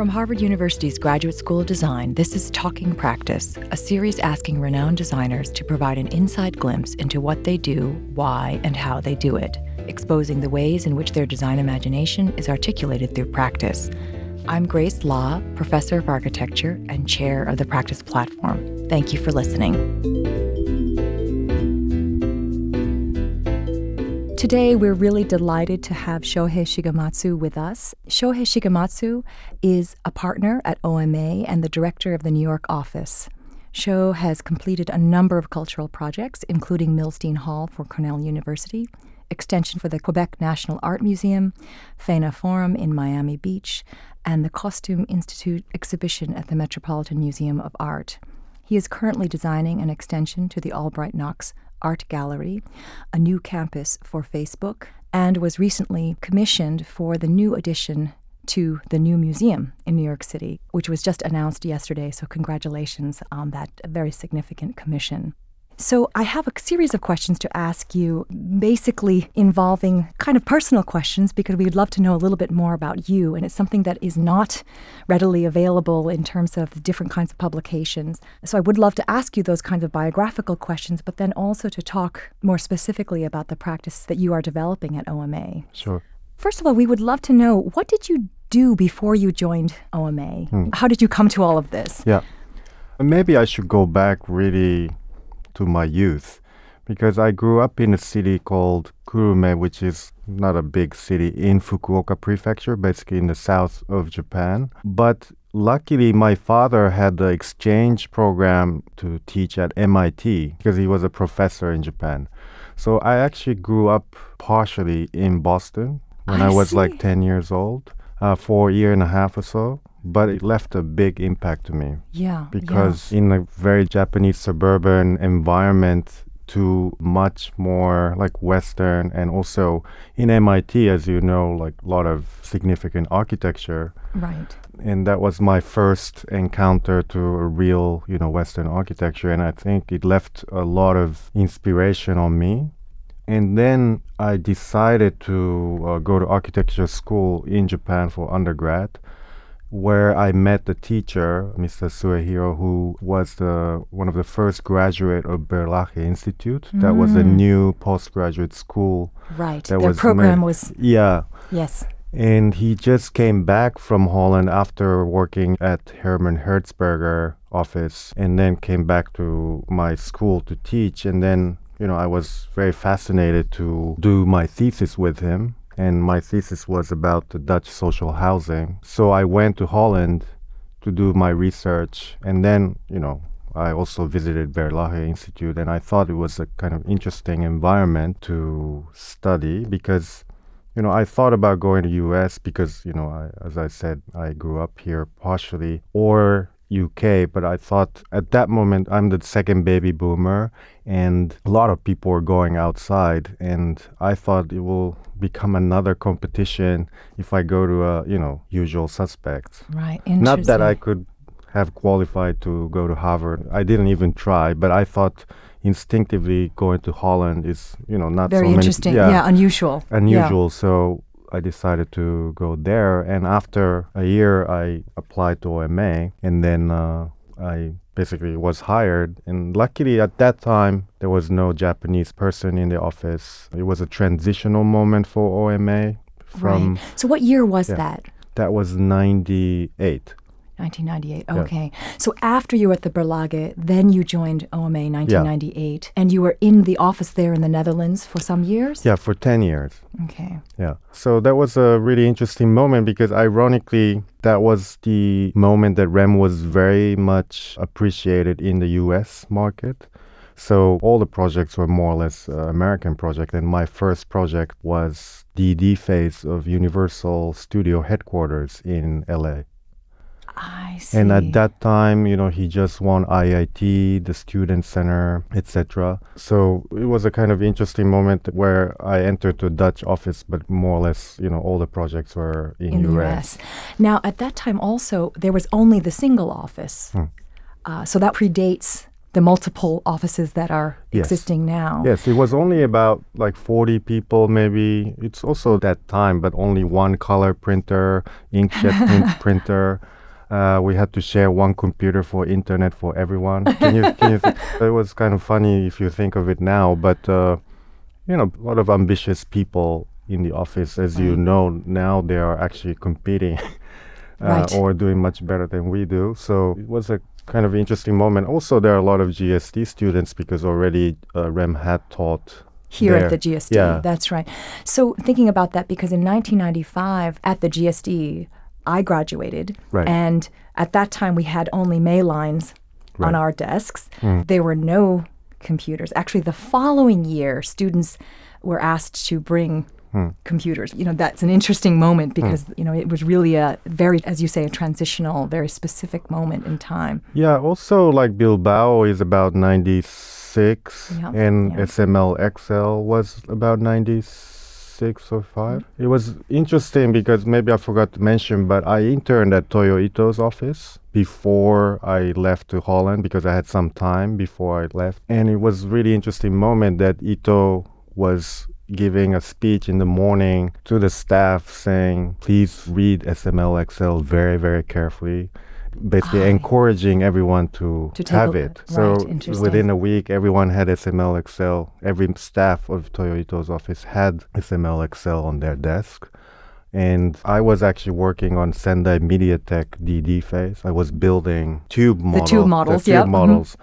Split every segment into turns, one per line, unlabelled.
From Harvard University's Graduate School of Design, this is Talking Practice, a series asking renowned designers to provide an inside glimpse into what they do, why, and how they do it, exposing the ways in which their design imagination is articulated through practice. I'm Grace Law, Professor of Architecture and Chair of the Practice Platform. Thank you for listening. Today, we're really delighted to have Shohei Shigematsu with us. Shohei Shigematsu is a partner at OMA and the director of the New York office. Sho has completed a number of cultural projects, including Milstein Hall for Cornell University, extension for the Quebec National Art Museum, Faena Forum in Miami Beach, and the Costume Institute exhibition at the Metropolitan Museum of Art. He is currently designing an extension to the Albright Knox Art Gallery, a new campus for Facebook, and was recently commissioned for the new addition to the new museum in New York City, which was just announced yesterday. So, congratulations on that very significant commission. So, I have a series of questions to ask you, basically involving kind of personal questions, because we would love to know a little bit more about you. And it's something that is not readily available in terms of the different kinds of publications. So, I would love to ask you those kinds of biographical questions, but then also to talk more specifically about the practice that you are developing at OMA.
Sure.
First of all, we would love to know what did you do before you joined OMA? Hmm. How did you come to all of this?
Yeah. Maybe I should go back really to my youth because I grew up in a city called Kurume, which is not a big city in Fukuoka Prefecture, basically in the south of Japan. But luckily, my father had the exchange program to teach at MIT because he was a professor in Japan. So I actually grew up partially in Boston when I, I was like 10 years old uh, for a year and a half or so but it left a big impact to me.
Yeah.
Because
yeah.
in a very Japanese suburban environment to much more like Western and also in MIT, as you know, like a lot of significant architecture.
Right.
And that was my first encounter to a real, you know, Western architecture. And I think it left a lot of inspiration on me. And then I decided to uh, go to architecture school in Japan for undergrad where I met the teacher, Mr. Suehiro, who was the one of the first graduate of Berlage Institute. Mm. That was a mm. new postgraduate school.
Right. That Their was program was.
Yeah.
Yes.
And he just came back from Holland after working at Herman Hertzberger office and then came back to my school to teach. And then, you know, I was very fascinated to do my thesis with him and my thesis was about the Dutch social housing. So I went to Holland to do my research, and then, you know, I also visited Berlage Institute, and I thought it was a kind of interesting environment to study because, you know, I thought about going to U.S. because, you know, I, as I said, I grew up here partially, or UK, but I thought at that moment I'm the second baby boomer and a lot of people are going outside and I thought it will become another competition if I go to a, you know, usual suspects.
Right.
Not that I could have qualified to go to Harvard. I didn't even try, but I thought instinctively going to Holland is, you know, not
very
so
interesting. Yeah, yeah, unusual.
Unusual.
Yeah.
So I decided to go there. And after a year, I applied to OMA, and then uh, I basically was hired. And luckily, at that time, there was no Japanese person in the office. It was a transitional moment for OMA. From
right. So, what year was yeah, that?
That was 98.
1998. Okay. Yeah. So after you were at the Berlage, then you joined OMA 1998, yeah. and you were in the office there in the Netherlands for some years?
Yeah, for 10 years.
Okay.
Yeah. So that was a really interesting moment because ironically, that was the moment that REM was very much appreciated in the US market. So all the projects were more or less uh, American project, and my first project was the D phase of Universal Studio headquarters in LA.
I see.
And at that time, you know, he just won IIT, the Student Center, etc. So it was a kind of interesting moment where I entered the Dutch office, but more or less, you know, all the projects were in,
in
US.
US. Now, at that time, also there was only the single office. Hmm. Uh, so that predates the multiple offices that are
Yes.
existing now.
Yes, it was only about like 40 people, maybe. It's also that time, but only one color printer, inkjet print printer. Uh, we had to share one computer for internet for everyone. Can you? Can you th- it was kind of funny if you think of it now, but uh, you know, a lot of ambitious people in the office, as you know, now they are actually competing uh,
Right.
or doing much better than we do. So it was a kind of interesting moment. Also, there are a lot of GSD students because already uh, Rem had taught
Here
there.
at the GSD.
Yeah.
That's right. So thinking about that, because in 1995 at the GSD, I graduated,
Right.
and at that time we had only Maylines on
Right. Hmm.
our desks. There were no computers. Actually, the following year, students were asked to bring
Hmm.
computers. You know, that's an interesting moment because you know it was really a very, as you say, a transitional, very specific moment in time.
Yeah, also like Bilbao is about 96
Yeah,
and
yeah.
SML XL was about 96 or 5. It was interesting because maybe I forgot to mention, but I interned at Toyo Ito's office before I left to Holland because I had some time before I left. And it was really interesting moment that Ito was giving a speech in the morning to the staff saying, please read SML very, very carefully. Basically,
Ah.
encouraging everyone to,
To
have it. So
right, interesting.
within a week, everyone had SML XL. Every staff of Toyo Ito's office had SML XL on their desk. And I was actually working on Sendai Mediatheque DD phase. I was building tube models.
The tube models,
tube
yep, mhm.
models.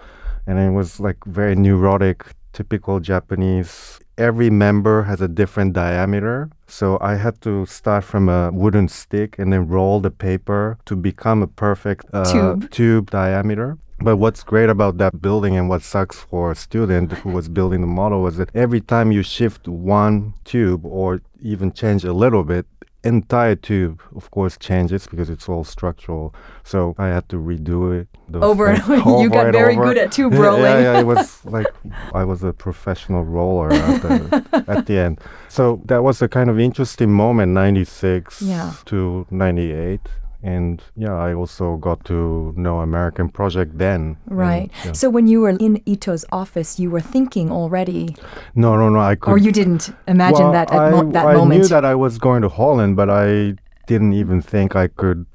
And it was like very neurotic, typical Japanese. Every member has a different diameter. So I had to start from a wooden stick and then roll the paper to become a perfect uh,
Tube.
tube diameter. But what's great about that building and what sucks for a student who was building the model was that every time you shift one tube or even change a little bit, entire tube of course changes because it's all structural. So I had to redo it.
Over and over. You got very
over.
good at tube
Yeah,
rolling.
Yeah, yeah, it was like I was a professional roller at the, at the end. So that was a kind of interesting moment, 96
Yeah.
to 98. And yeah, I also got to know American Project then. And,
Right.
yeah.
So when you were in Ito's office, you were thinking already,
No, no, no. I could.
or you didn't imagine
well,
that at
I,
mo- that
I
moment.
I knew that I was going to Holland, but I didn't even think I could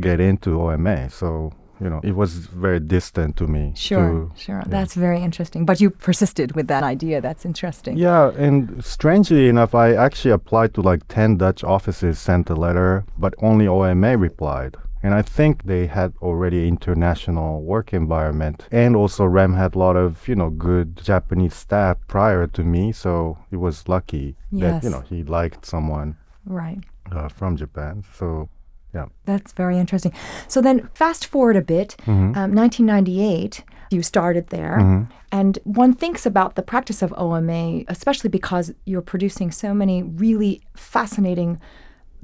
get into OMA. So you know, it was very distant to me.
Sure,
to-
sure. That's very interesting. But you persisted with that idea. That's interesting.
Yeah, and strangely enough, I actually applied to like 10 Dutch offices, sent a letter, but only OMA replied. And I think they had already international work environment. And also REM had a lot of, you know, good Japanese staff prior to me. So it was lucky that, you know, he liked someone
Right.
uh, from Japan. So, yeah.
That's very interesting. So then, fast forward a bit,
Mm-hmm.
um, 1998, you started there. And one thinks about the practice of OMA, especially because you're producing so many really fascinating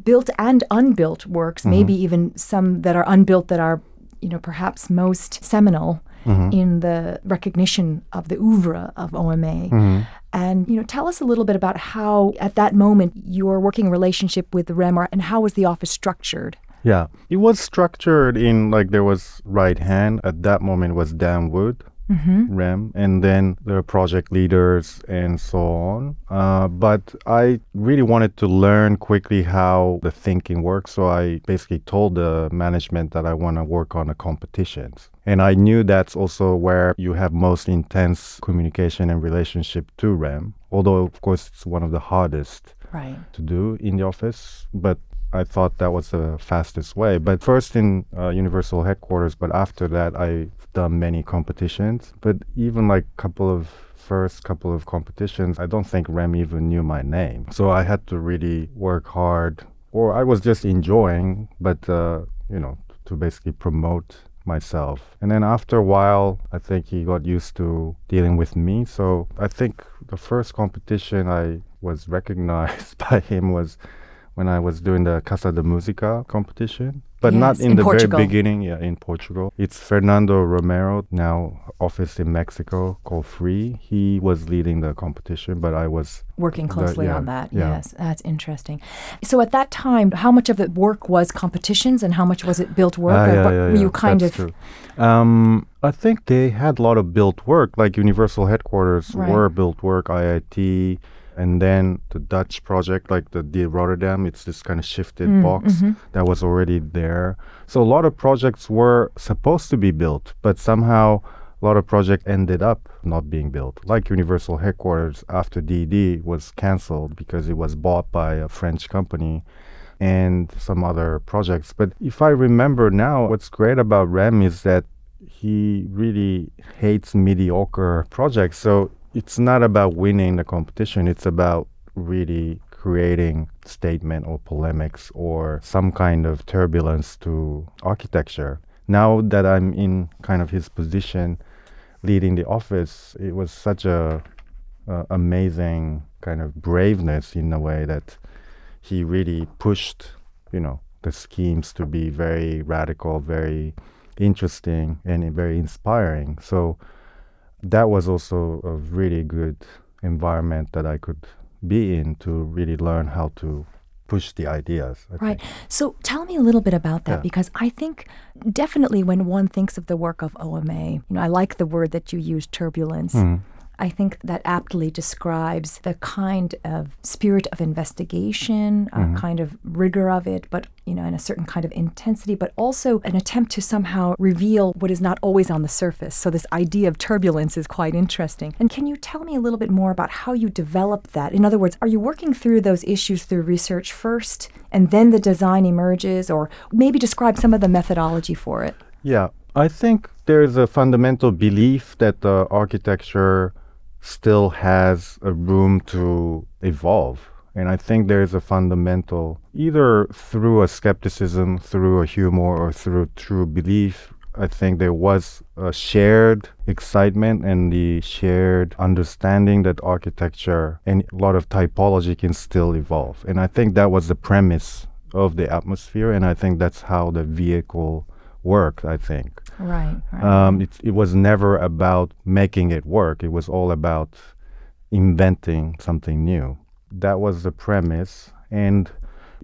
built and unbuilt works, maybe even some that are unbuilt that are, you know, perhaps most seminal Mm-hmm. in the recognition of the oeuvre of OMA. Mm-hmm. And, you know, tell us a little bit about how, at that moment, your working relationship with the REMAR and how was the office structured?
Yeah, it was structured in like there was right hand. At that moment was Dan Wood, Rem, and then the project leaders and so on. Uh, but I really wanted to learn quickly how the thinking works, so I basically told the management that I want to work on the competitions. And I knew that's also where you have most intense communication and relationship to Rem, although of course it's one of the hardest
Right.
to do in the office, but I thought that was the fastest way. But first in uh, Universal headquarters, but after that, I've done many competitions. But even like a couple of first couple of competitions, I don't think Rem even knew my name. So I had to really work hard, or I was just enjoying, but uh, you know, to basically promote myself. And then after a while, I think he got used to dealing with me. So I think the first competition I was recognized by him was when I was doing the Casa da Musica competition, but
Yes,
not in,
in
the
Portugal.
very beginning. Yeah, in Portugal. It's Fernando Romero, now office in Mexico called Free. He was leading the competition, but I was
Working
The-
closely
yeah,
on that.
yeah.
Yes, that's interesting. So at that time, how much of the work was competitions and how much was it built work?
Ah, yeah, yeah,
were you kind
that's
of
true. Um, I think they had a lot of built work, like Universal headquarters
Right.
were built work, IIT, and then the Dutch project, like the De Rotterdam. It's this kind of shifted
Mm,
box
mhm.
that was already there. So a lot of projects were supposed to be built, but somehow a lot of projects ended up not being built. Like Universal headquarters after DD was cancelled because it was bought by a French company and some other projects. But if I remember now, what's great about Rem is that he really hates mediocre projects. So it's not about winning the competition, it's about really creating statement or polemics or some kind of turbulence to architecture. Now that I'm in kind of his position leading the office, it was such a, a amazing kind of braveness in a way that he really pushed, you know, the schemes to be very radical, very interesting, and very inspiring. So that was also a really good environment that I could be in to really learn how to push the ideas. I
Right.
think.
So tell me a little bit about that
Yeah.
because I think definitely when one thinks of the work of OMA, you know, I like the word that you use, turbulence.
Mhm.
I think that aptly describes the kind of spirit of investigation, a mm-hmm. kind of rigor of it, but you know, and a certain kind of intensity, but also an attempt to somehow reveal what is not always on the surface. So this idea of turbulence is quite interesting. And can you tell me a little bit more about how you develop that? In other words, are you working through those issues through research first, and then the design emerges, or maybe describe some of the methodology for it?
Yeah, I think there's a fundamental belief that the architecture still has a room to evolve. And I think there's a fundamental, either through a skepticism, through a humor, or through true belief. I think there was a shared excitement and the shared understanding that architecture and a lot of typology can still evolve. And I think that was the premise of the atmosphere. And I think that's how the vehicle worked, I think.
Right. right.
Um, it, it was never about making it work. It was all about inventing something new. That was the premise. And,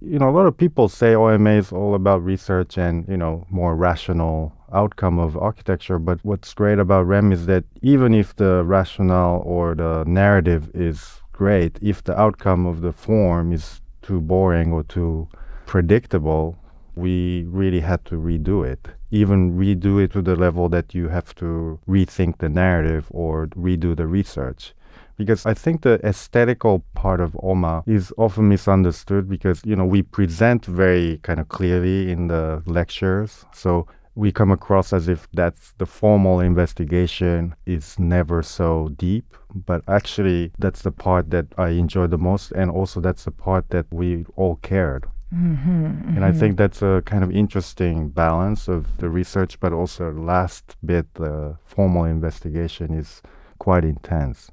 you know, a lot of people say OMA is all about research and, you know, more rational outcome of architecture. But what's great about REM is that even if the rationale or the narrative is great, if the outcome of the form is too boring or too predictable, we really had to redo it. Even redo it to the level that you have to rethink the narrative or redo the research. Because I think the aesthetical part of OMA is often misunderstood because, you know, we present very kind of clearly in the lectures. So we come across as if that's the formal investigation is never so deep. But actually, that's the part that I enjoy the most. And also, that's the part that we all cared.
Mm-hmm,
And I think that's a kind of interesting balance of the research, but also last bit, the formal investigation is quite intense.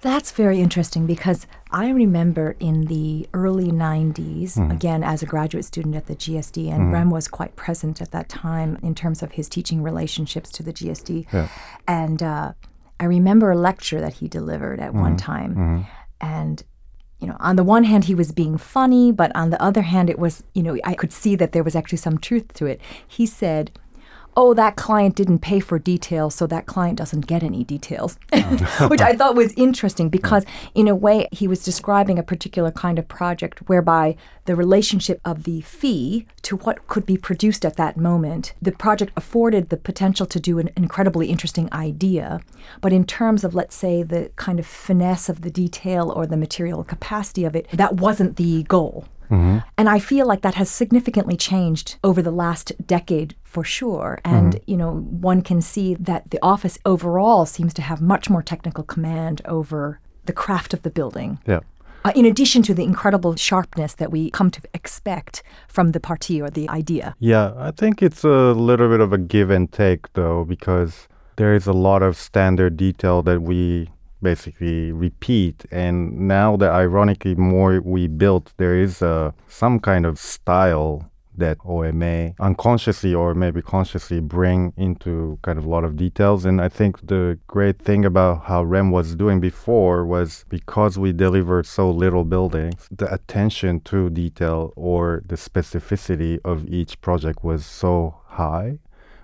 That's very interesting because I remember in the early 90s,
Hmm.
again, as a graduate student at the GSD, and Rem was quite present at that time in terms of his teaching relationships to the GSD.
Yeah.
And uh, I remember a lecture that he delivered at
Hmm.
one time. And you know, on the one hand, he was being funny, but on the other hand, it was, you know, I could see that there was actually some truth to it. He said, Oh, that client didn't pay for details, so that client doesn't get any details. Which I thought was interesting because, in a way, he was describing a particular kind of project whereby the relationship of the fee to what could be produced at that moment, the project afforded the potential to do an incredibly interesting idea. But in terms of, let's say, the kind of finesse of the detail or the material capacity of it, that wasn't the goal. And I feel like that has significantly changed over the last decade for sure. And, you know, one can see that the office overall seems to have much more technical command over the craft of the building.
Yeah.
Uh, in addition to the incredible sharpness that we come to expect from the partie or the idea.
Yeah, I think it's a little bit of a give and take though, because there is a lot of standard detail that we basically repeat. And now that ironically more we built, there is uh, some kind of style that OMA unconsciously or maybe consciously bring into kind of a lot of details. And I think the great thing about how REM was doing before was because we delivered so little buildings, the attention to detail or the specificity of each project was so high.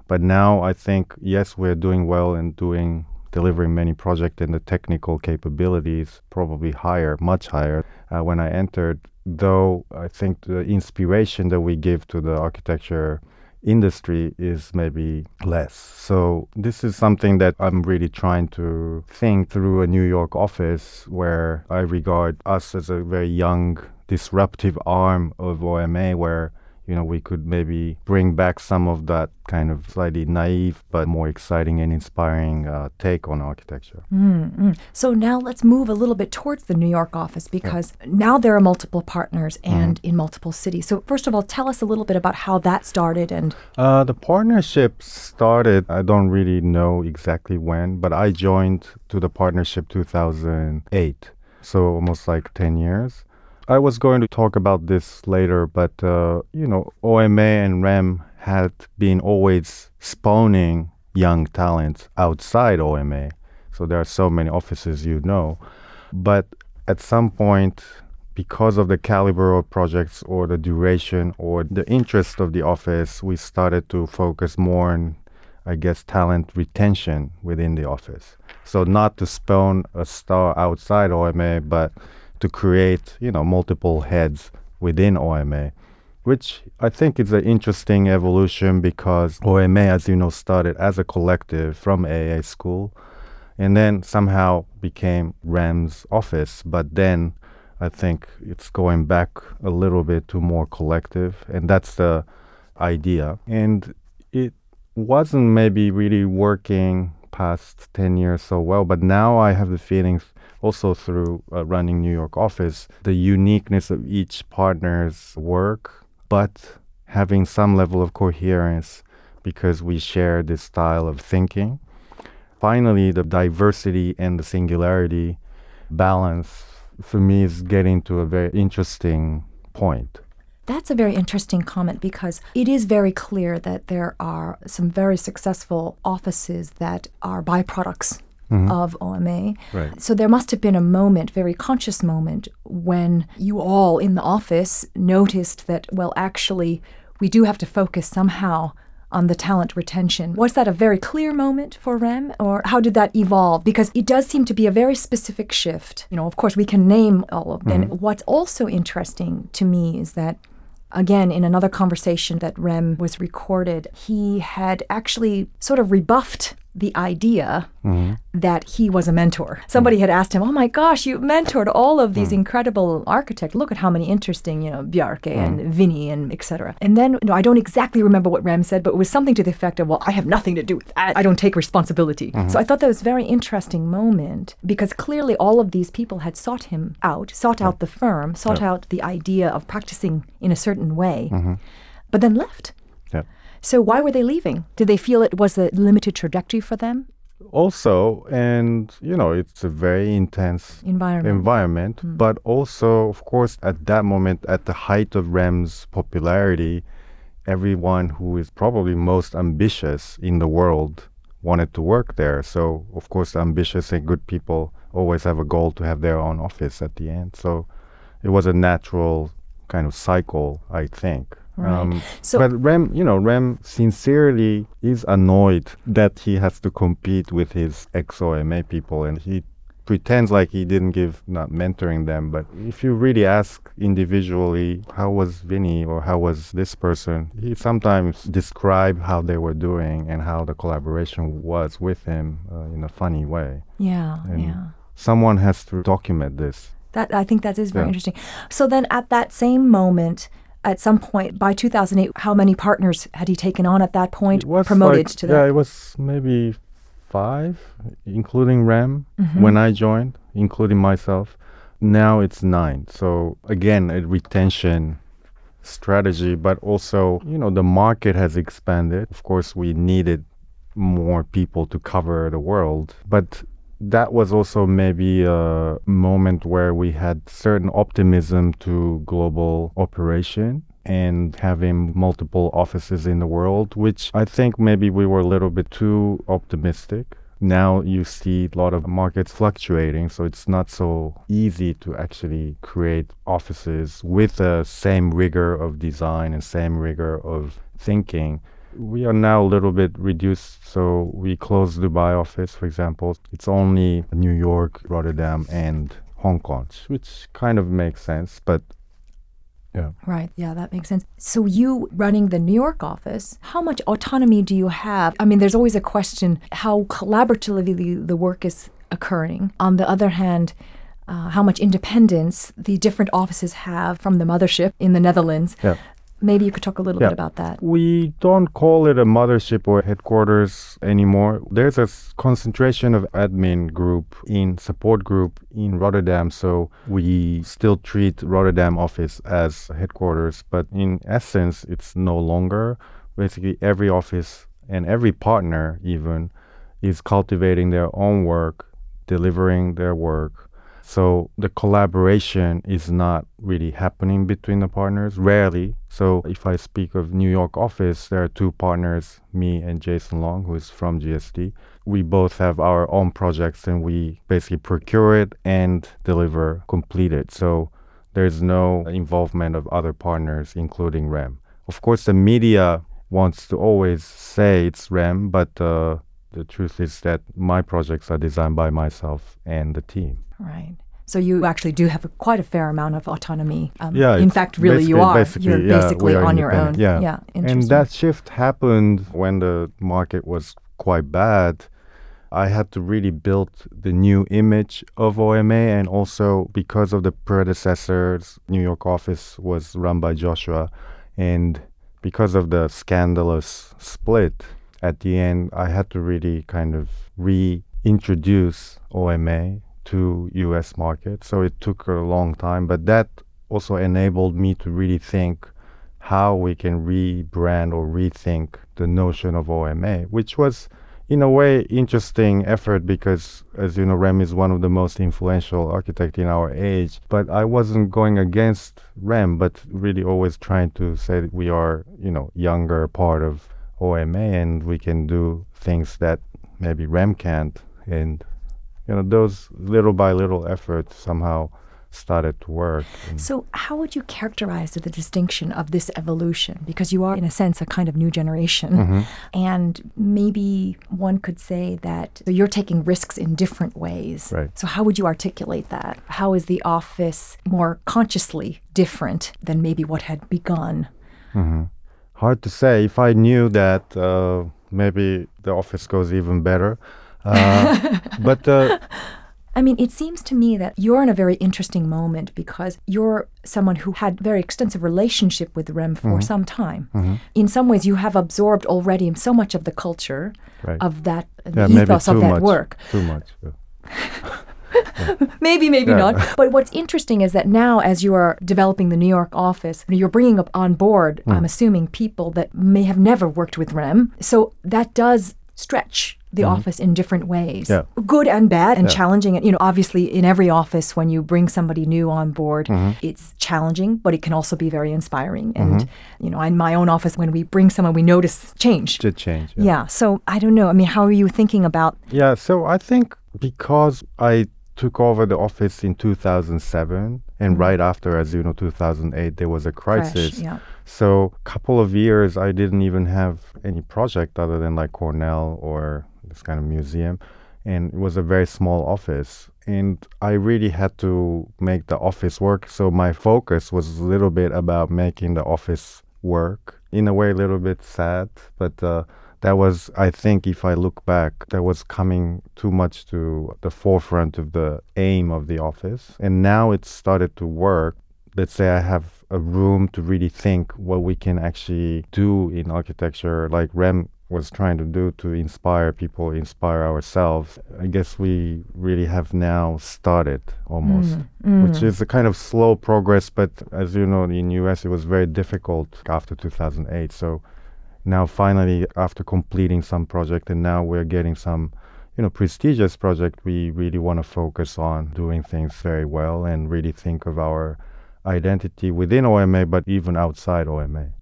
But now I think, yes, we're doing well and doing delivering many projects and the technical capabilities probably higher, much higher. Uh, when I entered, though, I think the inspiration that we give to the architecture industry is maybe less. So this is something that I'm really trying to think through a New York office where I regard us as a very young disruptive arm of OMA where you know, we could maybe bring back some of that kind of slightly naive but more exciting and inspiring uh, take on architecture.
Mm-hmm. So now let's move a little bit towards the New York office because yeah. now there are multiple partners and mm-hmm. in multiple cities. So first of all, tell us a little bit about how that started and.
Uh, the partnership started. I don't really know exactly when, but I joined to the partnership 2008, so almost like 10 years. I was going to talk about this later, but uh, you know, OMA and REM had been always spawning young talents outside OMA. So there are so many offices you know. But at some point, because of the caliber of projects or the duration or the interest of the office, we started to focus more on, I guess, talent retention within the office. So not to spawn a star outside OMA, but to create, you know, multiple heads within OMA, which I think is an interesting evolution because OMA, as you know, started as a collective from AA school and then somehow became REM's office. But then I think it's going back a little bit to more collective, and that's the idea. And it wasn't maybe really working past 10 years so well, but now I have the feelings also through uh, running New York office, the uniqueness of each partner's work, but having some level of coherence because we share this style of thinking. Finally, the diversity and the singularity balance for me is getting to a very interesting point.
That's a very interesting comment because it is very clear that there are some very successful offices that are byproducts mm-hmm. of OMA.
Right.
So there must have been a moment, very conscious moment, when you all in the office noticed that, well, actually, we do have to focus somehow on the talent retention. Was that a very clear moment for REM, or how did that evolve? Because it does seem to be a very specific shift. You know, of course, we can name all of them. Mm-hmm. And what's also interesting to me is that Again, in another conversation that Rem was recorded, he had actually sort of rebuffed the idea mm-hmm. that he was a mentor. Somebody mm-hmm. had asked him, "Oh my gosh, you mentored all of these mm-hmm. incredible architects. Look at how many interesting, you know, Bjarke and mm-hmm. Winy and etc." And then, you know, I don't exactly remember what Rem said, but it was something to the effect of, "Well, I have nothing to do with that. I don't take responsibility." Mm-hmm. So I thought that was a very interesting moment because clearly all of these people had sought him out, sought out the firm, sought out the idea of practicing in a certain way,
mm-hmm.
but then left. So why were they leaving? Did they feel it was a limited trajectory for them?
Also, and you know, it's a very intense
environment.
environment mm. But also, of course, at that moment, at the height of REM's popularity, everyone who is probably most ambitious in the world wanted to work there. So, of course, ambitious and good people always have a goal to have their own office at the end. So, it was a natural kind of cycle, I think.
Right. Um,
so, but Rem, you know, Rem sincerely is annoyed that he has to compete with his ex-OMA people, and he pretends like he didn't give not mentoring them. But if you really ask individually, how was Winy or how was this person, he sometimes describe how they were doing and how the collaboration was with him uh, in a funny way.
Yeah,
and
yeah.
Someone has to document this.
That I think that is very yeah. interesting. So then, at that same moment, at some point by 2008 how many partners had he taken on at that point promoted
like,
to
that yeah it was maybe five including rem mm-hmm. when i joined including myself. Now it's nine. So again a retention strategy but also you know the market has expanded. Of course we needed more people to cover the world but that was also maybe a moment where we had certain optimism to global operation and having multiple offices in the world, which I think maybe we were a little bit too optimistic. Now you see a lot of markets fluctuating, so it's not so easy to actually create offices with the same rigor of design and same rigor of thinking. We are now a little bit reduced, so we closed Dubai office, for example. It's only New York, Rotterdam, and Hong Kong, which kind of makes sense, but yeah.
Right. Yeah, that makes sense. So, you running the New York office, how much autonomy do you have? I mean, there's always a question how collaboratively the work is occurring. On the other hand, uh, how much independence the different offices have from the mothership in the Netherlands.
Yeah.
Maybe you could talk a little
Yeah.
bit about that.
We don't call it a mothership or headquarters anymore. There's a concentration of admin group in support group in Rotterdam, so we still treat Rotterdam office as headquarters, but in essence, it's no longer. Basically, every office and every partner even is cultivating their own work, delivering their work. So the collaboration is not really happening between the partners, rarely. So if I speak of New York office, there are two partners, me and Jason Long, who is from GSD. We both have our own projects and we basically procure it and deliver complete it. So there's no involvement of other partners, including REM. Of course, the media wants to always say it's REM, but uh, the truth is that my projects are designed by myself and the team.
Right. So, you actually do have a, quite a fair amount of autonomy. Um,
Yeah,
in fact, really, you are.
basically,
You're
yeah,
basically on your own.
Yeah,
Yeah.
And that shift happened when the market was quite bad. I had to really build the new image of OMA, and also because of the predecessors, New York office was run by Joshua, and because of the scandalous split at the end, I had to really kind of reintroduce OMA to US market. So it took a long time, but that also enabled me to really think how we can rebrand or rethink the notion of OMA, which was in a way interesting effort because as you know Rem is one of the most influential architect in our age but I wasn't going against Rem but really always trying to say that we are you know younger part of OMA and we can do things that maybe Rem can't and you know those little by little efforts somehow started to work
So, how would you characterize the distinction of this evolution? Because you are, in a sense, a kind of new generation.
Mm-hmm.
And maybe one could say that you're taking risks in different ways.
Right.
So, how would you articulate that? How is the office more consciously different than maybe what had begun?
hard to say. If I knew that, uh, maybe the office goes even better. Uh, but uh,
I mean, it seems to me that you're in a very interesting moment because you're someone who had very extensive relationship with REM for
Mm-hmm.
some time. In some ways, you have absorbed already so much of the culture
Right.
of that
yeah,
ethos of that
much.
work.
Too much. yeah.
Maybe, maybe
Yeah.
not. But what's interesting is that now, as you are developing the New York office, you're bringing up on board,
Hmm.
I'm assuming, people that may have never worked with REM. So that does stretch the office in different ways,
Mm-hmm. Yeah.
good and bad, and challenging. And you know, obviously, in every office, when you bring somebody new on board,
Mm-hmm.
it's challenging, but it can also be very inspiring. And you know, in my own office, when we bring someone, we notice change.
Did change.
yeah. So I don't know. I mean, how are you thinking about?
Yeah, so I think because I took over the office in 2007 and right after as you know 2008 there was a crisis.
yeah.
So couple of years I didn't even have any project other than like Cornell or this kind of museum and it was a very small office and I really had to make the office work. So my focus was a little bit about making the office work in a way a little bit sad but uh, that was i think if i look back that was coming too much to the forefront of the aim of the office. And now it started to work. Let's say i have a room to really think what we can actually do in architecture like rem was trying to do to inspire people inspire ourselves i guess we really have now started almost mm-hmm. Mm-hmm. which is a kind of slow progress but as you know in us it was very difficult after 2008 so now finally after completing some project and now we're getting some you know prestigious project, we really want to focus on doing things very well and really think of our identity within OMA, but even outside OMA.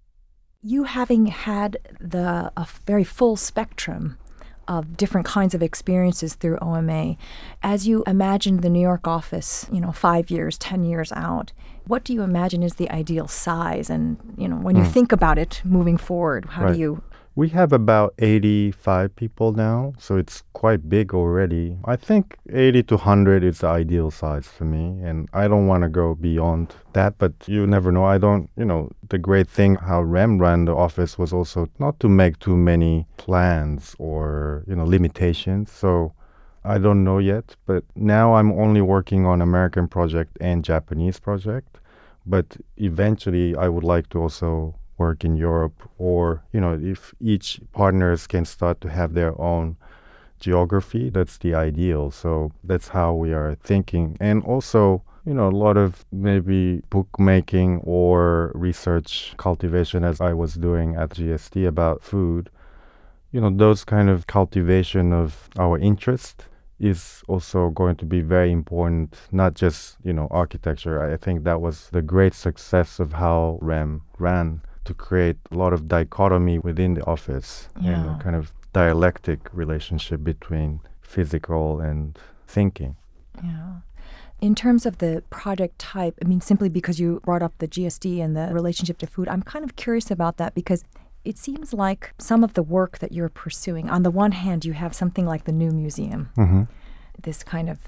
You having had the a very full spectrum of different kinds of experiences through OMA, as you imagine the New York office, you know, five years, ten years out, what do you imagine is the ideal size? And you know, when you
Mm.
think about it moving forward, how
Right.
do you?
We have about 85 people now, so it's quite big already. I think 80 to 100 is the ideal size for me, and I don't want to go beyond that, but you never know. I don't, you know, the great thing how Rem ran the office was also not to make too many plans or, you know, limitations. So I don't know yet, but now I'm only working on American project and Japanese project, but eventually I would like to also work in Europe or you know if each partners can start to have their own geography that's the ideal. So that's how we are thinking. And also you know a lot of maybe bookmaking or research cultivation as I was doing at GSD about food you know those kind of cultivation of our interest is also going to be very important not just you know architecture. I think that was the great success of how rem ran to create a lot of dichotomy within the office and a kind of dialectic relationship between physical and thinking.
Yeah. In terms of the project type, I mean, simply because you brought up the GSD and the relationship to food, I'm kind of curious about that because it seems like some of the work that you're pursuing, on the one hand, you have something like the new museum,
hmm
this kind of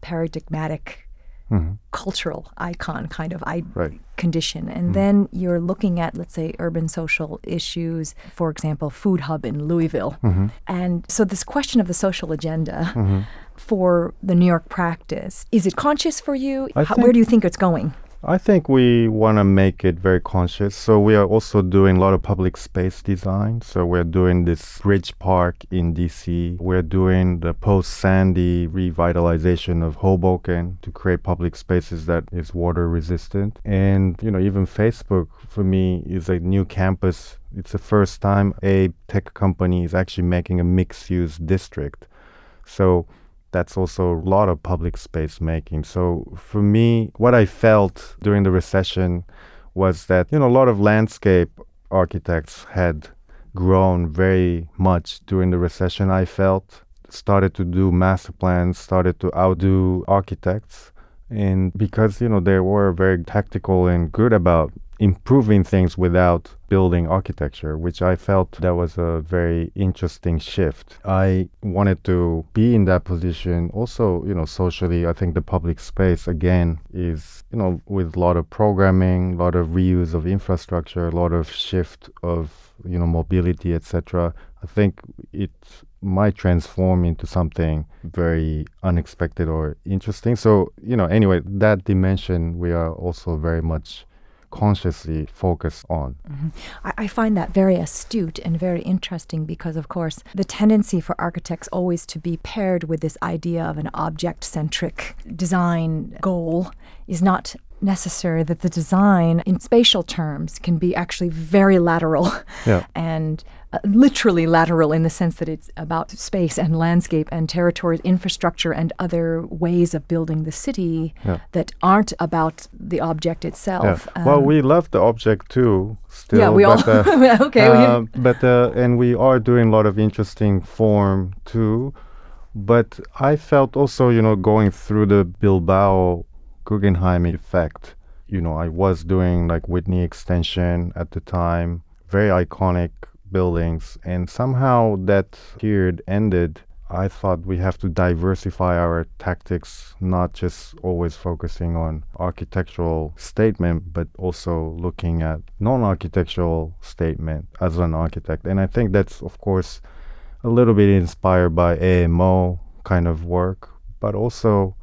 paradigmatic
hmm
cultural icon kind of I-
Right.
condition. And then you're looking at, let's say, urban social issues, for example, Food Hub in Louisville.
hmm
And so, this question of the social agenda
hmm
for the New York practice, is it conscious for you? How, where do you think it's going?
I think we want to make it very conscious. So we are also doing a lot of public space design. So we're doing this Bridge Park in DC. We're doing the post Sandy revitalization of Hoboken to create public spaces that is water resistant. And you know, even Facebook for me is a new campus. It's the first time a tech company is actually making a mixed use district. So that's also a lot of public space making. So for me, what I felt during the recession was that, you know, a lot of landscape architects had grown very much during the recession, I felt, started to do master plans, started to outdo architects. And because, you know, they were very tactical and good about improving things without building architecture, which I felt that was a very interesting shift. I wanted to be in that position. Also, you know, socially, I think the public space again is, you know, with a lot of programming, a lot of reuse of infrastructure, a lot of shift of, you know, mobility, etc. I think it might transform into something very unexpected or interesting. So, you know, anyway, that dimension we are also very much consciously focus on. Mm-hmm.
I, I find that very astute and very interesting because, of course, the tendency for architects always to be paired with this idea of an object centric design goal is not necessary that the design in spatial terms can be actually very lateral
Yeah.
and literally lateral in the sense that it's about space and landscape and territory infrastructure and other ways of building the city
Yeah.
that aren't about the object
Yeah.
itself.
well,
Um,
we love the object too. Still,
yeah, we all
but, uh,
okay.
um, but uh, and we are doing a lot of interesting form too. But I felt also, you know, going through the Bilbao Guggenheim effect. You know, I was doing like Whitney Extension at the time, very iconic buildings, and somehow that period ended. I thought we have to diversify our tactics, not just always focusing on architectural statement, but also looking at non-architectural statement as an architect. And I think that's, of course, a little bit inspired by AMO kind of work, but also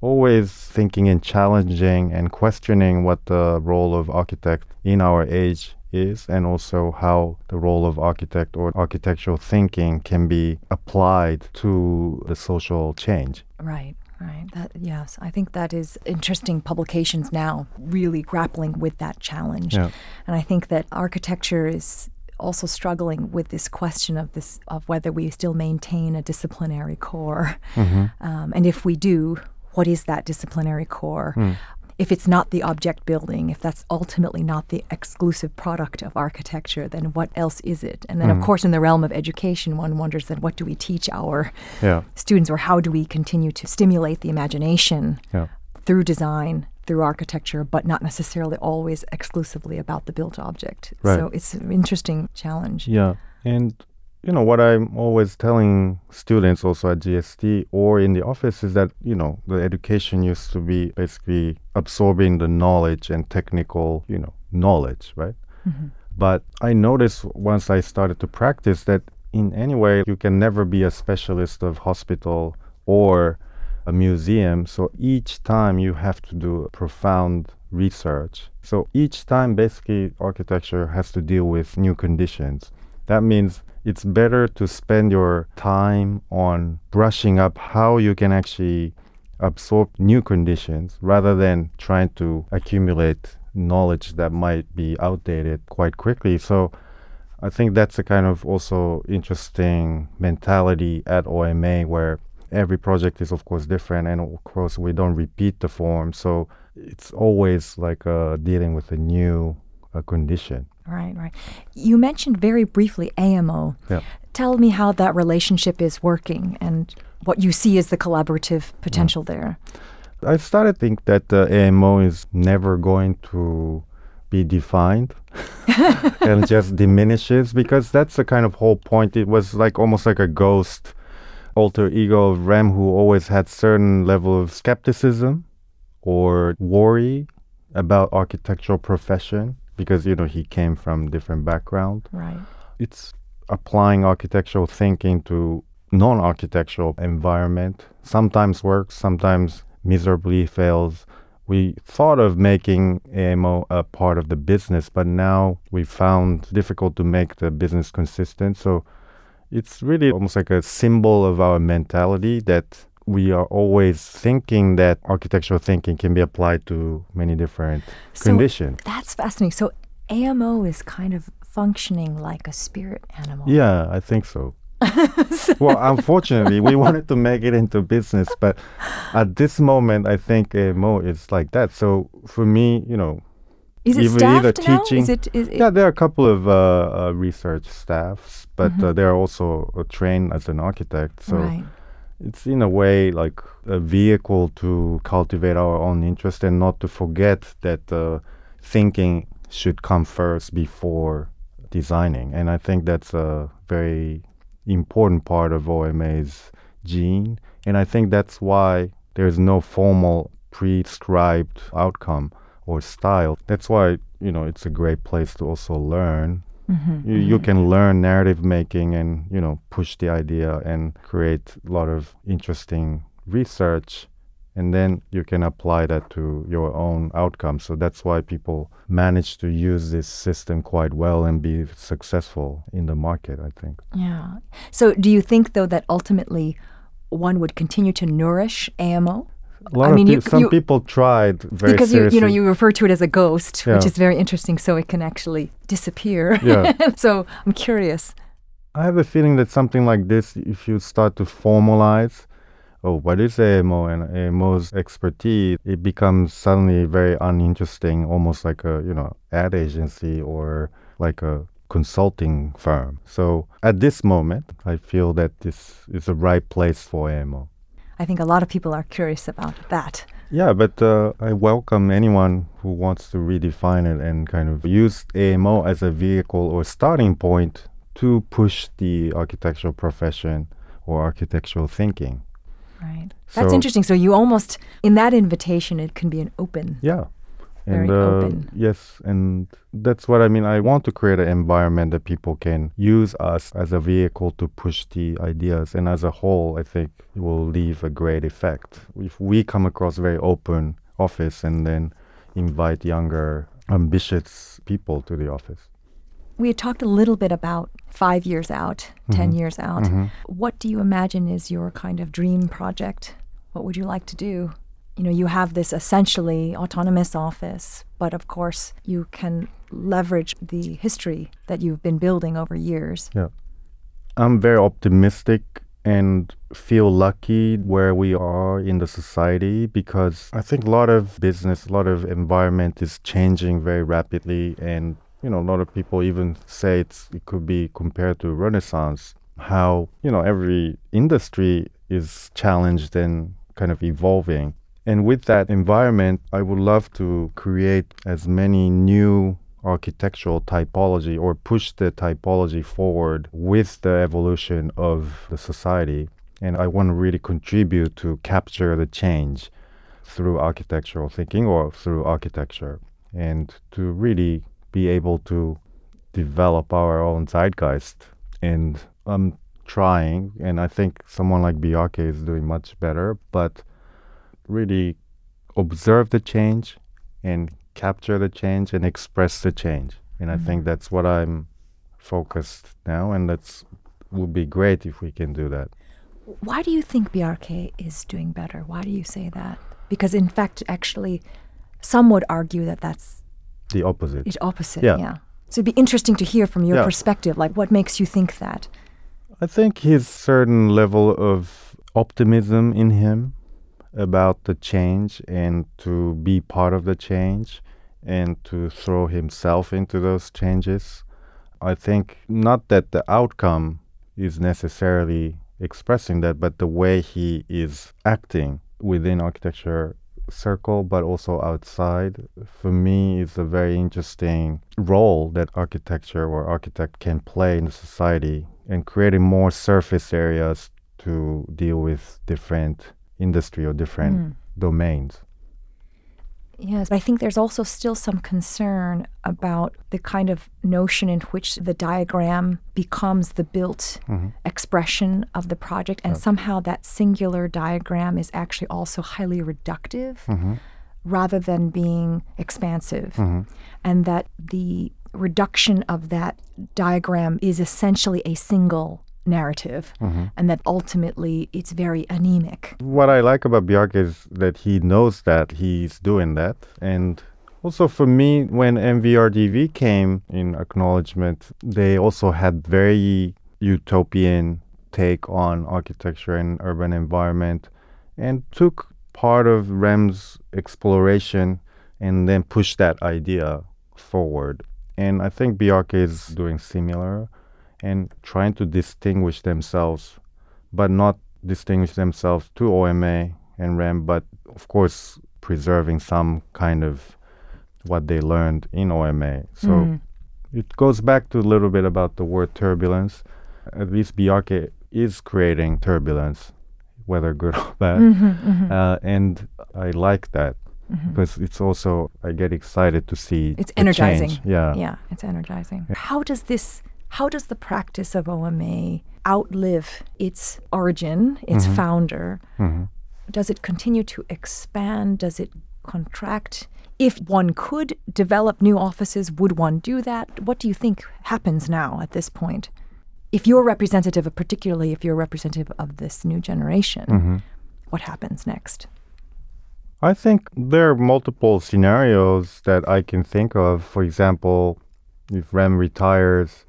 always thinking and challenging and questioning what the role of architect in our age is and also how the role of architect or architectural thinking can be applied to the social change.
Right, right. That, yes, I think that is interesting publications now really grappling with that challenge.
Yeah.
And I think that architecture is also struggling with this question of this of whether we still maintain a disciplinary core,
Mm-hmm.
um, and if we do, what is that disciplinary core?
Hmm.
If it's not the object building, if that's ultimately not the exclusive product of architecture, then what else is it? And then,
Hmm.
of course, in the realm of education, one wonders then what do we teach our
Yeah.
students, or how do we continue to stimulate the imagination
Yeah.
through design, through architecture, but not necessarily always exclusively about the built object.
Right.
So it's an interesting challenge.
Yeah. And you know what I'm always telling students also at GSD or in the office is that, you know, the education used to be basically absorbing the knowledge and technical, you know, knowledge, right? Mm-hmm. But I noticed once I started to practice that in any way you can never be a specialist of hospital or a museum. So each time you have to do profound research. So each time basically architecture has to deal with new conditions. That means it's better to spend your time on brushing up how you can actually absorb new conditions rather than trying to accumulate knowledge that might be outdated quite quickly. So I think that's a kind of also interesting mentality at OMA where every project is of course different and of course we don't repeat the form. So it's always like uh, dealing with a new uh, condition.
Right, right. You mentioned very briefly AMO.
Yeah.
Tell me how that relationship is working and what you see as the collaborative potential mm-hmm. there.
I started to think that uh, the AMO is never going to be defined and just diminishes because that's the kind of whole point. It was like almost like a ghost alter ego of Rem who always had certain level of skepticism or worry about architectural profession because you know he came from different background.
Right.
it's applying architectural thinking to non-architectural environment. Sometimes works sometimes miserably fails. We thought of making AMO a part of the business but now we found difficult to make the business consistent. So it's really almost like a symbol of our mentality that we are always thinking that architectural thinking can be applied to many different
So-
conditions
That's fascinating. So AMO is kind of functioning like a spirit animal.
Yeah, I think so. well, unfortunately, we wanted to make it into business, but at this moment, I think AMO is like that. So for me, you know,
Is it staffed
either
now? Is it, is it
yeah, there are a couple of uh, uh, research staffs, but uh, they're also uh, trained as an architect. So
right.
It's in a way like a vehicle to cultivate our own interest and not to forget that uh, thinking should come first before designing. And I think that's a very important part of OMA's gene. And I think that's why there's no formal prescribed outcome or style. That's why, you know, it's a great place to also learn Mm-hmm, you, you mm-hmm. can learn narrative making and you know push the idea and create a lot of interesting research and then you can apply that to your own outcomes so that's why people manage to use this system quite well and be successful in the market i think
Yeah. So do you think though that ultimately one would continue to nourish AMO?
A lot
I mean,
of
you-
some
you-
people tried very
because you
seriously
you know you refer to it as a ghost, which is very interesting. So it can actually disappear.
Yeah.
so I'm curious.
I have a feeling that something like this, if you start to formalize, oh, what is AMO and AMO's expertise, it becomes suddenly very uninteresting, almost like a you know ad agency or like a consulting firm. So at this moment, I feel that this is the right place for AMO.
I think a lot of people are curious about that.
Yeah, but uh, I welcome anyone who wants to redefine it and kind of use AMO as a vehicle or starting point to push the architectural profession or architectural thinking.
Right. That's interesting. So you almost in that invitation it can be an open.
Yeah.
Very
and uh,
open.
yes, and that's what I mean. I want to create an environment that people can use us as a vehicle to push the ideas, and as a whole, I think it will leave a great effect. If we come across very open office and then invite younger, ambitious people to the office.
We had talked a little bit about five years out,
Mm-hmm.
10 years out. What do you imagine is your kind of dream project? What would you like to do? You know, you have this essentially autonomous office, but of course you can leverage the history that you've been building over years.
Yeah. I'm very optimistic and feel lucky where we are in the society because I think a lot of business, a lot of environment is changing very rapidly and you know a lot of people even say it's it could be compared to renaissance how you know every industry is challenged and kind of evolving and with that environment I would love to create as many new architectural typology or push the typology forward with the evolution of the society. And I want to really contribute to capture the change through architectural thinking or through architecture and to really be able to develop our own zeitgeist. And I'm trying, and I think someone like Bjarke is doing much better, but really observe the change and capture the change and express the change. And mm-hmm. I think that's what I'm focused now, and that's would be great if we can do that.
Why do you think Bjarke is doing better? Why do you say that? Because in fact, actually, some would argue that that's
the opposite.
It's opposite. Yeah. yeah. So it'd be interesting to hear from your yeah. perspective. Like, what makes you think that?
I think his certain level of optimism in him about the change and to be part of the change and to throw himself into those changes. I think not that the outcome is necessarily expressing that, but the way he is acting within architecture circle, but also outside, for me is a very interesting role that architecture or architect can play in society and creating more surface areas to deal with different industry or different mm. domains.
Yes, I think there's also still some concern about the kind of notion in which the diagram becomes the built mm-hmm. expression of the project, and somehow that singular diagram is actually also highly reductive mm-hmm. rather than being expansive. Mm-hmm. And that the reduction of that diagram is essentially a single narrative mm-hmm. and that ultimately it's very anemic.
What I like about Bjarke is that he knows that he's doing that and also for me when MVRDV came in acknowledgement they also had very utopian take on architecture and urban environment and took part of REM's exploration and then pushed that idea forward. And I think Bjarke is doing similar and trying to distinguish themselves, but not distinguish themselves to OMA and REM, but of course preserving some kind of what they learned in OMA. So mm. it goes back to a little bit about the word turbulence. At least Bjarke is creating turbulence, whether good or bad. Mm-hmm, mm-hmm. Uh, and I like that mm-hmm. because it's also, I get excited to see
It's energizing.
Change. Yeah.
Yeah, it's energizing. How does this how does the practice of OMA outlive its origin, its mm-hmm. founder? Mm-hmm. Does it continue to expand? Does it contract? If one could develop new offices, would one do that? What do you think happens now at this point? If you're representative, of, particularly if you're representative of this new generation, mm-hmm. what happens next?
I think there are multiple scenarios that I can think of. For example, if REM retires,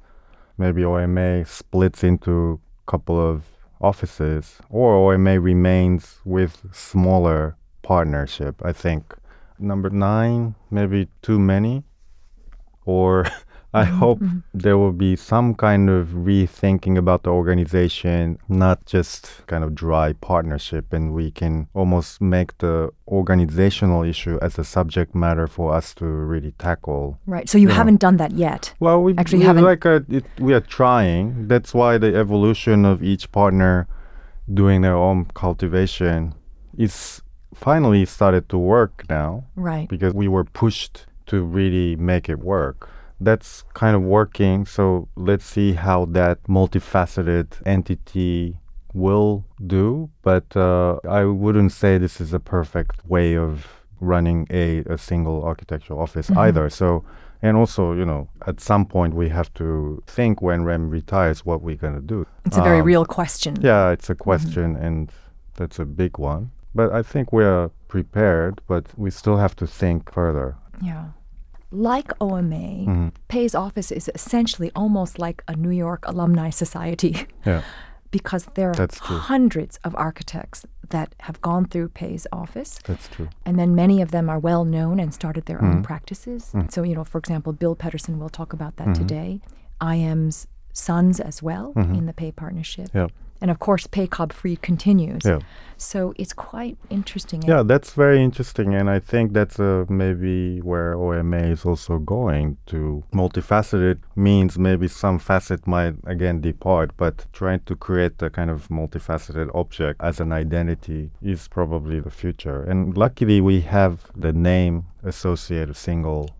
maybe OMA splits into a couple of offices, or OMA remains with smaller partnership. I think number nine, maybe too many, or I mm-hmm. hope mm-hmm. there will be some kind of rethinking about the organization, not just kind of dry partnership, and we can almost make the organizational issue as a subject matter for us to really tackle.
Right. So you yeah. haven't done that yet.
Well, we
actually
we
haven't.
Like a, it, we are trying. That's why the evolution of each partner doing their own cultivation is finally started to work now.
Right.
Because we were pushed to really make it work that's kind of working. So let's see how that multifaceted entity will do. But uh, I wouldn't say this is a perfect way of running a, a single architectural office mm-hmm. either. So, and also, you know, at some point we have to think when REM retires what we're going to do.
It's a very um, real question.
Yeah, it's a question, mm-hmm. and that's a big one. But I think we're prepared, but we still have to think further.
Yeah. Like OMA,
Mm-hmm.
Pei's office is essentially almost like a New York alumni society
Yeah.
because there are
That's true.
hundreds of architects that have gone through Pei's office.
That's true.
And then many of them are well known and started their
Mm-hmm.
own practices. So, you know, for example, Bill Pedersen, we'll talk about
Mm-hmm.
that today. IM's sons as well in the Pei partnership.
Yeah.
And of course, Pei Cobb Freed continues.
Yeah.
So it's quite interesting.
Yeah, that's very interesting, and I think that's uh, maybe where OMA is also going to. Multifaceted means maybe some facet might again depart, but trying to create a kind of multifaceted object as an identity is probably the future. And luckily, we have the name associated single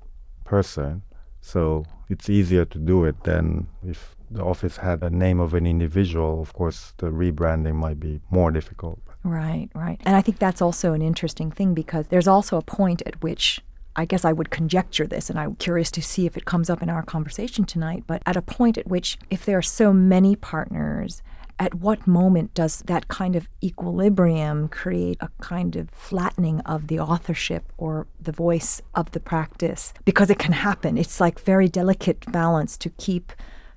person, so it's easier to do it than if the office had a name of an individual. Of course, the rebranding might be more difficult.
Right, right. And I think that's also an interesting thing because there's also a point at which I guess I would conjecture this, and I'm curious to see if it comes up in our conversation tonight. But at a point at which, if there are so many partners, at what moment does that kind of equilibrium create a kind of flattening of the authorship or the voice of the practice? Because it can happen. It's like very delicate balance to keep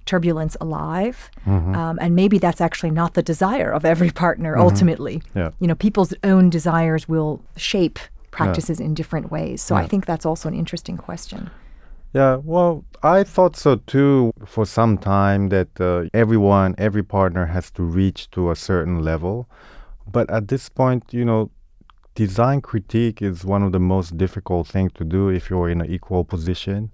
turbulence alive. Um, and maybe that's actually not the desire of every partner ultimately.
Yeah.
You know, people's own desires will shape practices in different ways. So I think that's also an interesting question.
Yeah, well, I thought so too for some time that uh, everyone, every partner has to reach to a certain level. But at this point, you know, design critique is one of the most difficult things to do if you're in an equal position.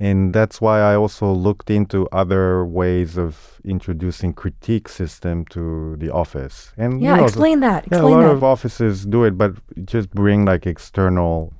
And that's why I also looked into other ways of introducing critique system to the office. And you
Yeah,
know,
explain that.
Yeah, a lot
that.
of offices do it, but just bring like external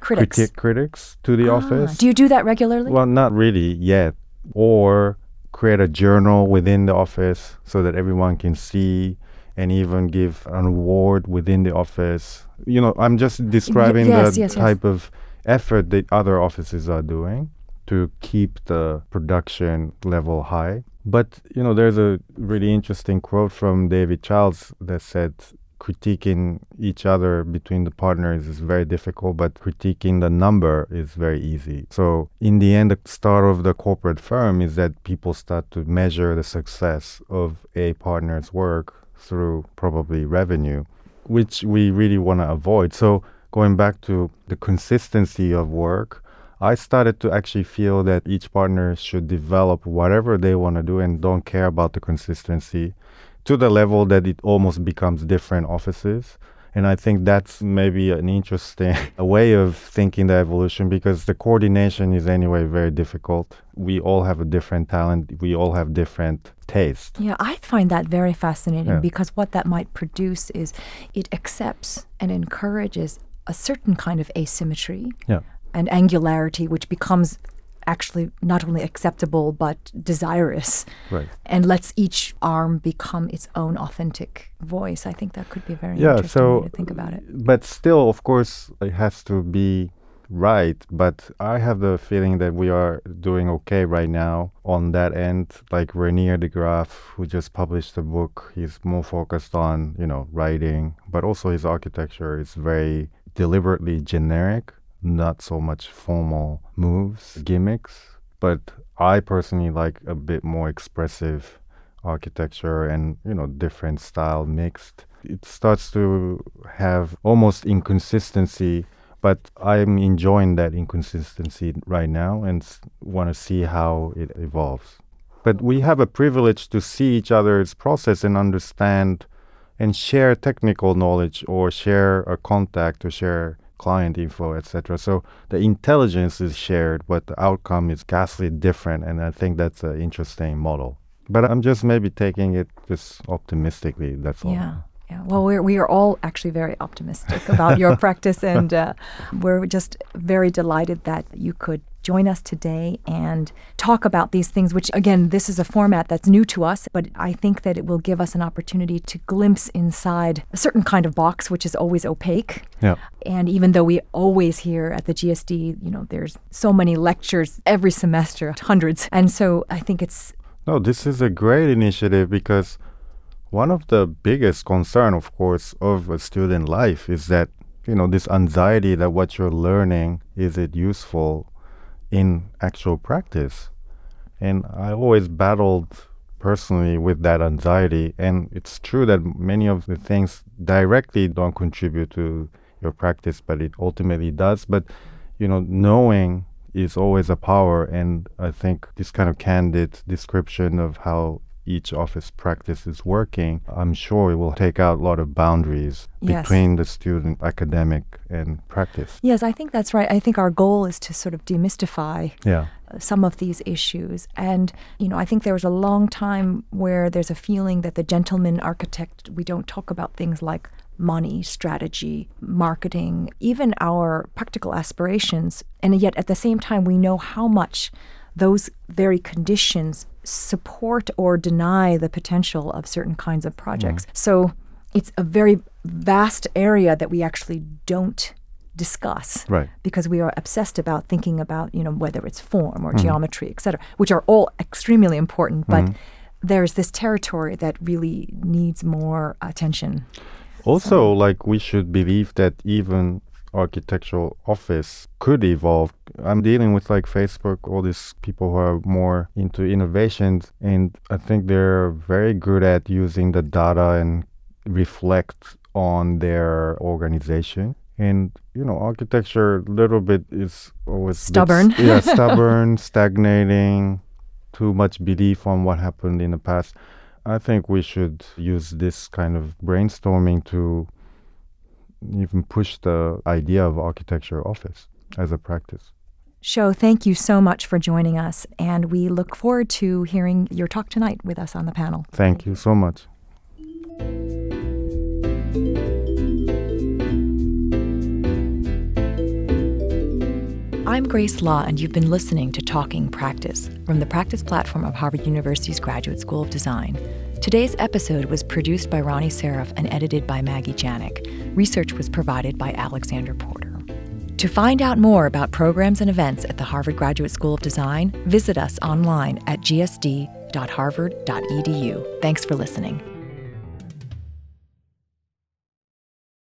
Critics.
critics to the
Ah,
office.
Do you do that regularly?
Well, not really yet. Or create a journal within the office so that everyone can see and even give an award within the office. You know, I'm just describing
yes,
the
yes, yes.
type of effort that other offices are doing to keep the production level high. But, you know, there's a really interesting quote from David Childs that said, critiquing each other between the partners is very difficult, but critiquing the number is very easy. So, in the end, the start of the corporate firm is that people start to measure the success of a partner's work through probably revenue, which we really want to avoid. So, going back to the consistency of work, I started to actually feel that each partner should develop whatever they want to do and don't care about the consistency to the level that it almost becomes different offices. And I think that's maybe an interesting way of thinking the evolution because the coordination is anyway very difficult. We all have a different talent. We all have different taste.
Yeah, I find that very fascinating
Yeah.
because what that might produce is it accepts and encourages a certain kind of asymmetry
Yeah.
And angularity, which becomes actually not only acceptable but desirous
Right.
and lets each arm become its own authentic voice. I think that could be very
Yeah,
interesting
so
way to think about it.
but still, of course, it has to be right. But I have the feeling that we are doing okay right now on that end. Like Reinier de Graaf, who just published a book, he's more focused on you know writing, but also his architecture is very deliberately generic, not so much formal moves, gimmicks. But I personally like a bit more expressive architecture and you know different style mixed it starts to have almost inconsistency but i'm enjoying that inconsistency right now and want to see how it evolves but we have a privilege to see each other's process and understand and share technical knowledge or share a contact or share client info etc so the intelligence is shared but the outcome is ghastly different and i think that's an interesting model but i'm just maybe taking it just optimistically that's all
Yeah. Yeah. Well, we're, we are all actually very optimistic about your practice, and uh, we're just very delighted that you could join us today and talk about these things, which, again, this is a format that's new to us, but I think that it will give us an opportunity to glimpse inside a certain kind of box, which is always opaque.
yeah
And even though we always hear at the GSD, you know, there's so many lectures every semester, hundreds. And so I think it's
No, this is a great initiative because one of the biggest concern, of course, of a student life is that you know this anxiety that what you're learning is it useful in actual practice, and I always battled personally with that anxiety. And it's true that many of the things directly don't contribute to your practice, but it ultimately does. But you know, knowing is always a power, and I think this kind of candid description of how each office practice is working, I'm sure it will take out a lot of boundaries
Yes.
between the student, academic, and practice.
Yes, I think that's right. I think our goal is to sort of demystify
Yeah.
uh, some of these issues. And, you know, I think there was a long time where there's a feeling that the gentleman architect, we don't talk about things like money, strategy, marketing, even our practical aspirations. And yet at the same time, we know how much those very conditions support or deny the potential of certain kinds of projects. Mm-hmm. So it's a very vast area that we actually don't discuss
Right.
because we are obsessed about thinking about you know whether it's form or mm-hmm. geometry et cetera which are all extremely important but mm-hmm. there's this territory that really needs more attention
Also, like we should believe that even architectural office could evolve. I'm dealing with like Facebook, all these people who are more into innovations, and I think they're very good at using the data and reflect on their organization. And you know, architecture a little bit is always a bit
Stubborn.
yeah, stubborn, stagnating, too much belief on what happened in the past. I think we should use this kind of brainstorming to even push the idea of architecture office as a practice.
show thank you so much for joining us and we look forward to hearing your talk tonight with us on the panel
Thank you so much.
I'm Grace La, and you've been listening to Talking Practice from the practice platform of Harvard University's Graduate School of Design. Today's episode was produced by Ronnie Seraph and edited by Maggie Janik. Research was provided by Alexander Porter. To find out more about programs and events at the Harvard Graduate School of Design, visit us online at gsd.harvard.edu. Thanks for listening.